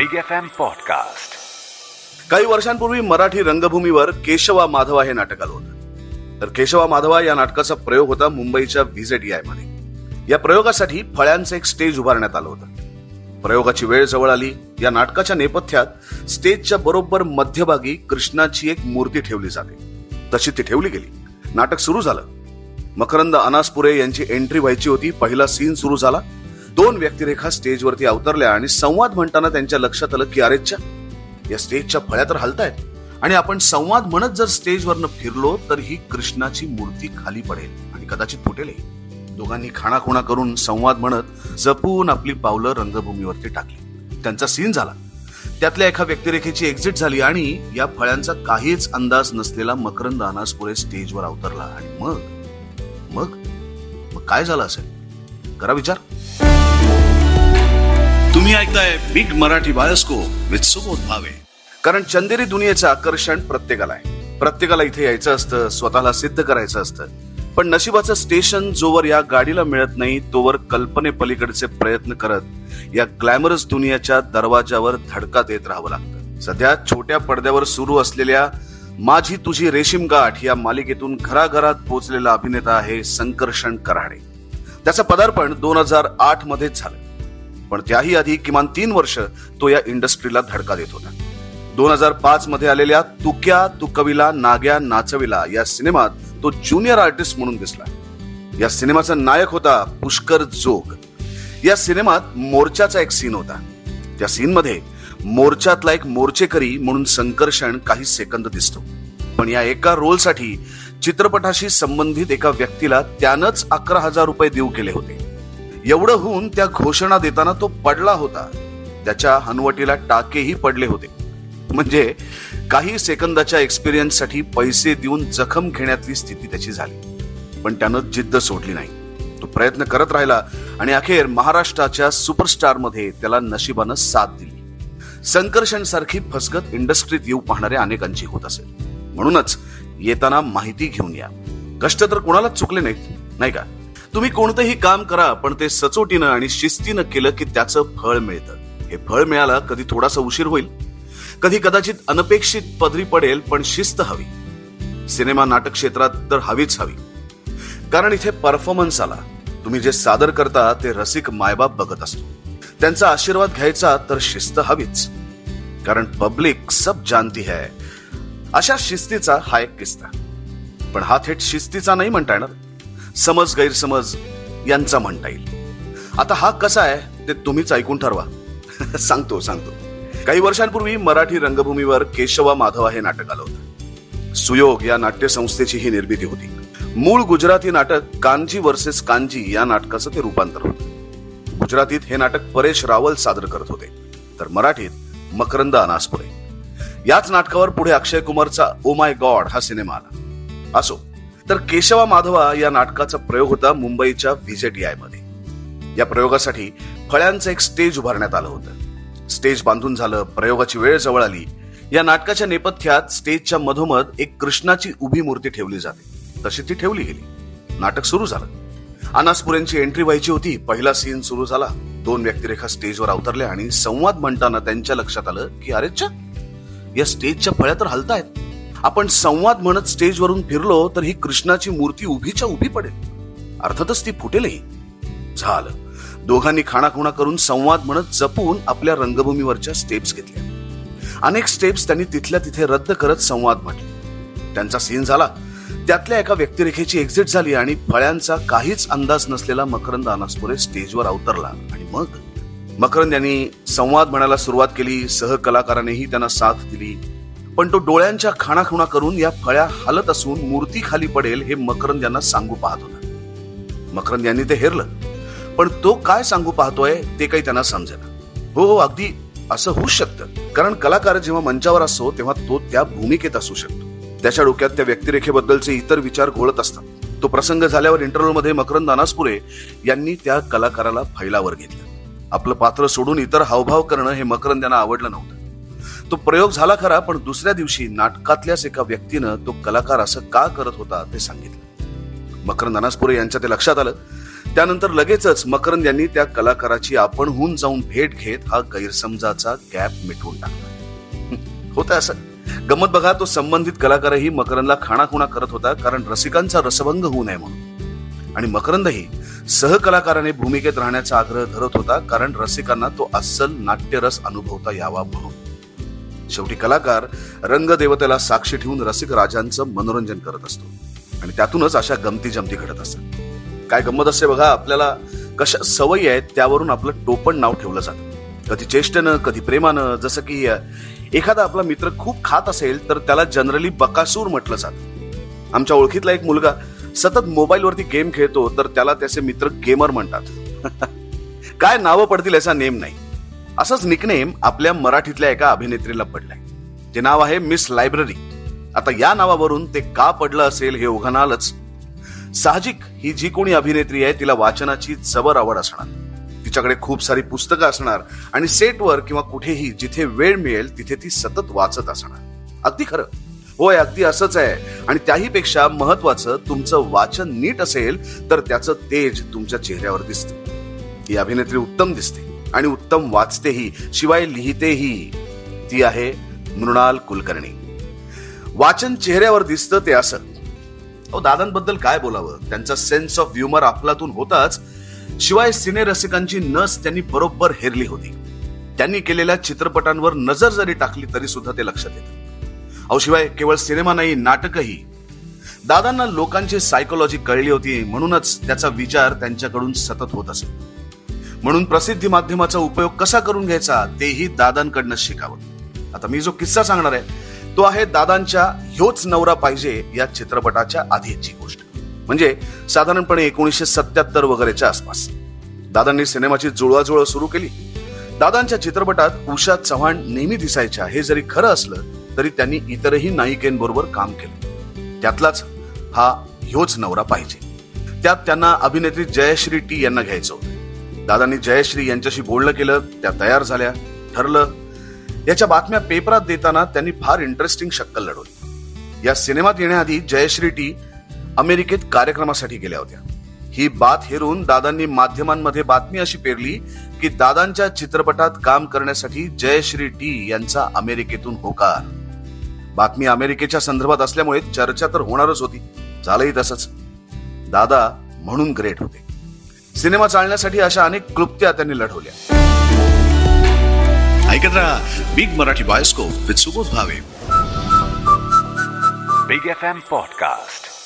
Big F M podcast काही वर्षांपूर्वी मराठी रंगभूमीवर केशवा माधवा हे नाटक आलं होतं. तर केशवा माधवा या नाटकाचा प्रयोग होता मुंबईच्या व्हीजेटीआयमध्ये. या प्रयोगासाठी फळ्यांचं एक स्टेज उभारण्यात आलं होतं. प्रयोगाची वेळ जवळ आली या नाटकाच्या नेपथ्यात स्टेजच्या बरोबर मध्यभागी कृष्णाची एक मूर्ती ठेवली जाते. तशी ती ठेवली गेली. नाटक सुरू झालं. मकरंद अनासपुरे यांची एंट्री व्हायची होती. पहिला सीन सुरू झाला. दोन व्यक्तिरेखा स्टेजवरती अवतरल्या आणि संवाद म्हणताना त्यांच्या लक्षात आलं की अरेच्या या स्टेजच्या फळ्या तर हलतायत. आणि आपण संवाद म्हणत जर स्टेजवरनं फिरलो तर ही कृष्णाची मूर्ती खाली पडेल आणि कदाचित फुटेलही दोघांनी खाणाखुणा करून संवाद म्हणत जपून आपली पावलं रंगभूमीवरती टाकली. त्यांचा सीन झाला. त्यातल्या एका व्यक्तिरेखेची एक्झिट झाली आणि या फळ्यांचा काहीच अंदाज नसलेला मकरंद अनासपुरे स्टेजवर अवतरला. आणि मग? मग? मग काय झालं असेल? करा विचार. तुम्ही ऐकताय Big Marathi bioscope with Subodh Bhave. कारण चंदेरी दुनियेचं आकर्षण प्रत्येकाला आहे. प्रत्येकाला इथे यायचं असतं स्वतःला सिद्ध करायचं असतं. पण नशिबाचं स्टेशन जोवर या गाडीला मिळत नाही तोवर कल्पने पलीकडचे प्रयत्न करत या ग्लॅमरस दुनियाच्या दरवाजावर धडका देत राहावं लागतं. सध्या छोट्या पडद्यावर सुरू असलेल्या माझी तुझी रेशीम गाठ या मालिकेतून घराघरात पोहोचलेला अभिनेता आहे संकर्षण कराडे. त्याचं पदार्पण दोन हजार आठ मध्येच झालं. पण त्याही आधी किमान तीन वर्ष तो या इंडस्ट्रीला धडका देत होता. दोन हजार पाच मध्ये आलेल्या तुक्या तुकविला नाग्या नाचविला या सिनेमात तो ज्युनियर आर्टिस्ट म्हणून दिसला. या सिनेमाचा नायक होता पुष्कर जोग. या सिनेमात मोर्चाचा एक सीन होता. त्या सीन मध्ये मोर्चातला एक मोर्चेकरी म्हणून संकर्षण काही सेकंद दिसतो. पण या एका रोलसाठी चित्रपटाशी संबंधित एका व्यक्तीला त्यानंच अकरा हजार रुपये देऊ केले होते. एवढं होऊन त्या घोषणा देताना तो पडला होता. त्याच्या हनवटीला टाकेही पडले होते. म्हणजे काही सेकंदाच्या एक्सपिरियन्ससाठी पैसे देऊन जखम घेण्यातली स्थिती त्याची झाली. पण त्यानं जिद्द सोडली नाही. तो प्रयत्न करत राहिला आणि अखेर महाराष्ट्राच्या सुपरस्टारमध्ये त्याला नशिबानं साथ दिली. संकर्षण सारखी फसगत इंडस्ट्रीत येऊ पाहणाऱ्या अनेकांची होत असेल. म्हणूनच येताना माहिती घेऊन या. कष्ट तर कोणालाच चुकले नाहीत नाही का? तुम्ही कोणतंही काम करा पण ते सचोटीनं आणि शिस्तीनं केलं की त्याचं फळ मिळतं. हे फळ मिळालं कधी थोडासा उशीर होईल. कधी कदाचित अनपेक्षित पदरी पडेल पण शिस्त हवी. सिनेमा नाटक क्षेत्रात तर हवीच हवी. कारण इथे परफॉर्मन्स आला. तुम्ही जे सादर करता ते रसिक मायबाप बघत असतो. त्यांचा आशीर्वाद घ्यायचा तर शिस्त हवीच. कारण पब्लिक सब जानती है. अशा शिस्तीचा हा एक किस्सा. पण हा थेट शिस्तीचा नाही म्हणता येणार. समज गैरसमज यांचा म्हणता येईल. आता हा कसा आहे ते तुम्हीच ऐकून ठरवा. सांगतो सांगतो. काही वर्षांपूर्वी मराठी रंगभूमीवर केशवा माधवा हे नाटक आलं होतं. सुयोग या नाट्यसंस्थेची ही निर्मिती होती. मूळ गुजराती नाटक कांजी वर्सेस कांजी या नाटकाचं ते रूपांतर होतं. गुजरातीत हे नाटक परेश रावल सादर करत होते. तर मराठीत मकरंद अनासपुरे. याच नाटकावर पुढे अक्षय कुमारचा ओ माय गॉड हा सिनेमा आला. असो तर केशवा माधवा या नाटकाचा प्रयोग होता मुंबईच्या व्हीजेटीआयमध्ये. या प्रयोगासाठी फळ्यांचं एक स्टेज उभारण्यात आलं होतं. स्टेज बांधून झालं प्रयोगाची वेळ जवळ आली. या नाटकाच्या नेपथ्यात स्टेजच्या मधोमध एक कृष्णाची उभी मूर्ती ठेवली जाते. तशी ती ठेवली गेली. नाटक सुरू झालं. अनासपुरेंची एंट्री व्हायची होती. पहिला सीन सुरू झाला. दोन व्यक्तिरेखा स्टेजवर अवतरल्या आणि संवाद म्हणताना त्यांच्या लक्षात आलं की अरेच्या या स्टेजच्या फळ्या तर हलतायत. आपण संवाद म्हणत स्टेजवरून फिरलो तर ही कृष्णाची मूर्ती उभीच्या उभी पडेल. अर्थातच ती फुटेलही. झालं. दोघांनी खाणाखुणा करून संवाद म्हणत जपून आपल्या रंगभूमीवरच्या स्टेप्स घेतल्या. अनेक स्टेप्स त्यांनी तिथल्या तिथे रद्द करत संवाद म्हटले त्यांचा सीन झाला. त्यातल्या एका व्यक्तिरेखेची एक्झिट झाली आणि फळ्यांचा काहीच अंदाज नसलेला मकरंद अनासपुरे स्टेजवर अवतरला आणि मग मकरंद यांनी संवाद म्हणायला सुरुवात केली सहकलाकारानेही त्यांना साथ दिली. पण तो डोळ्यांच्या खाणाखुणा करून या फळ्या हलत असून मूर्ती खाली पडेल हे मकरंद यांना सांगू पाहत होता. मकरंद यांनी ते हेरलं. पण तो काय सांगू पाहतोय ते काही त्यांना समजेना. हो हो अगदी असं होऊ शकतं. कारण कलाकार जेव्हा मंचावर असतो तेव्हा तो त्या भूमिकेत असू शकतो. त्याच्या डोक्यात त्या व्यक्तिरेखेबद्दलचे इतर विचार घोळत असतात. तो प्रसंग झाल्यावर इंटरव्ह्यू मध्ये मकरंद अनासपुरे यांनी त्या कलाकाराला फैलावर घेतलं. आपलं पात्र सोडून इतर हावभाव करणं हे मकरंद यांना आवडलं नव्हतं. तो प्रयोग झाला खरा पण दुसऱ्या दिवशी नाटकातल्याच एका व्यक्तीनं तो कलाकार असं का करत होता ते सांगितलं. मकरंद अनासपुरे यांच्या ते लक्षात आलं. त्यानंतर लगेचच मकरंद यांनी त्या कलाकाराची आपणहून जाऊन भेट घेत हा गैरसमजाचा गॅप मिटवून टाकला. होतं असं. गमत बघा तो संबंधित कलाकारही मकरंदला खाणाखुणा करत होता कारण रसिकांचा रसभंग होऊ नये म्हणून. आणि मकरंदही सहकलाकाराने भूमिकेत राहण्याचा आग्रह धरत होता कारण रसिकांना तो अस्सल नाट्यरस अनुभवता यावा म्हणून. शेवटी कलाकार रंगदेवतेला साक्षी ठेवून रसिक राजांचं मनोरंजन करत असतो. आणि त्यातूनच अशा गमती जमती घडत असतात. काय गंमत असते बघा आपल्याला कशा सवयी आहेत त्यावरून आपलं टोपण नाव ठेवलं जातं. कधी चेष्टेनं कधी प्रेमानं जसं की एखादा आपला मित्र खूप खात असेल तर त्याला जनरली बकासूर म्हटलं जातं. आमच्या ओळखीतला एक मुलगा सतत मोबाईलवरती गेम खेळतो तर त्याला त्याचे मित्र गेमर म्हणतात. काय नावं पडतील याचा नेम नाही. असंच निकनेम आपल्या मराठीतल्या एका अभिनेत्रीला पडलाय. जे नाव आहे मिस लायब्ररी आता या नावावरून ते का पडलं असेल हे उघनालच. साहजिक ही जी कोणी अभिनेत्री आहे तिला वाचनाची जबर आवड असणार. तिच्याकडे खूप सारी पुस्तकं असणार आणि सेटवर किंवा कुठेही जिथे वेळ मिळेल तिथे ती सतत वाचत असणार. अगदी खरं. होय अगदी असंच आहे. आणि त्याही पेक्षा महत्वाचं तुमचं वाचन नीट असेल तर त्याचं तेज तुमच्या चेहऱ्यावर दिसते. ही अभिनेत्री उत्तम दिसते आणि उत्तम वाचतेही शिवाय लिहितेही. ती आहे मृणाल कुलकर्णी. वाचन चेहऱ्यावर दिसतं ते असं. अहो दादांबद्दल काय बोलावं? त्यांचा सेन्स ऑफ ह्युमर आपलातून होताच. शिवाय सिने रसिकांची नस त्यांनी बरोबर हेरली होती. त्यांनी केलेल्या चित्रपटांवर नजर जरी टाकली तरी सुद्धा ते लक्षात येतं. शिवाय केवळ सिनेमा नाही नाटकही. दादांना लोकांची सायकोलॉजी कळली होती म्हणूनच त्याचा विचार त्यांच्याकडून सतत होत असे म्हणून प्रसिद्धी माध्यमाचा उपयोग कसा करून घ्यायचा तेही दादांकडनं शिकावं. आता मी जो किस्सा सांगणार आहे तो आहे दादांच्या ह्योच नवरा पाहिजे या चित्रपटाच्या आधीची गोष्ट. म्हणजे साधारणपणे एकोणीसशे सत्याहत्तर वगैरेच्या आसपास. दादांनी सिनेमाची जुळवाजुळव सुरू केली. दादांच्या चित्रपटात उषा चव्हाण नेहमी दिसायच्या हे जरी खरं असलं तरी त्यांनी इतरही नायिकेंबरोबर काम केले. त्यातलाच हा ह्योच नवरा पाहिजे. त्यात त्यांना अभिनेत्री जयश्री टी यांना घ्यायचं होतं. दादांनी जयश्री यांच्याशी बोलणं केलं त्या तयार झाल्या ठरलं. याच्या बातम्या पेपरात देताना त्यांनी फार इंटरेस्टिंग शक्कल लढवली. या सिनेमात येण्याआधी जयश्री टी अमेरिकेत कार्यक्रमासाठी गेल्या होत्या. ही बात हेरून दादांनी माध्यमांमध्ये बातमी अशी पेरली की दादांच्या चित्रपटात काम करण्यासाठी जयश्री टी यांचा अमेरिकेतून होकार. बातमी अमेरिकेच्या संदर्भात असल्यामुळे चर्चा तर होणारच होती. झालंही तसंच. दादा म्हणून ग्रेट होते. सिनेमा चालण्यासाठी अशा अनेक क्लुप्त्या त्यांनी लढवल्या. ऐकत राहा Big Marathi bioscope with Subodh Bhave Big F M podcast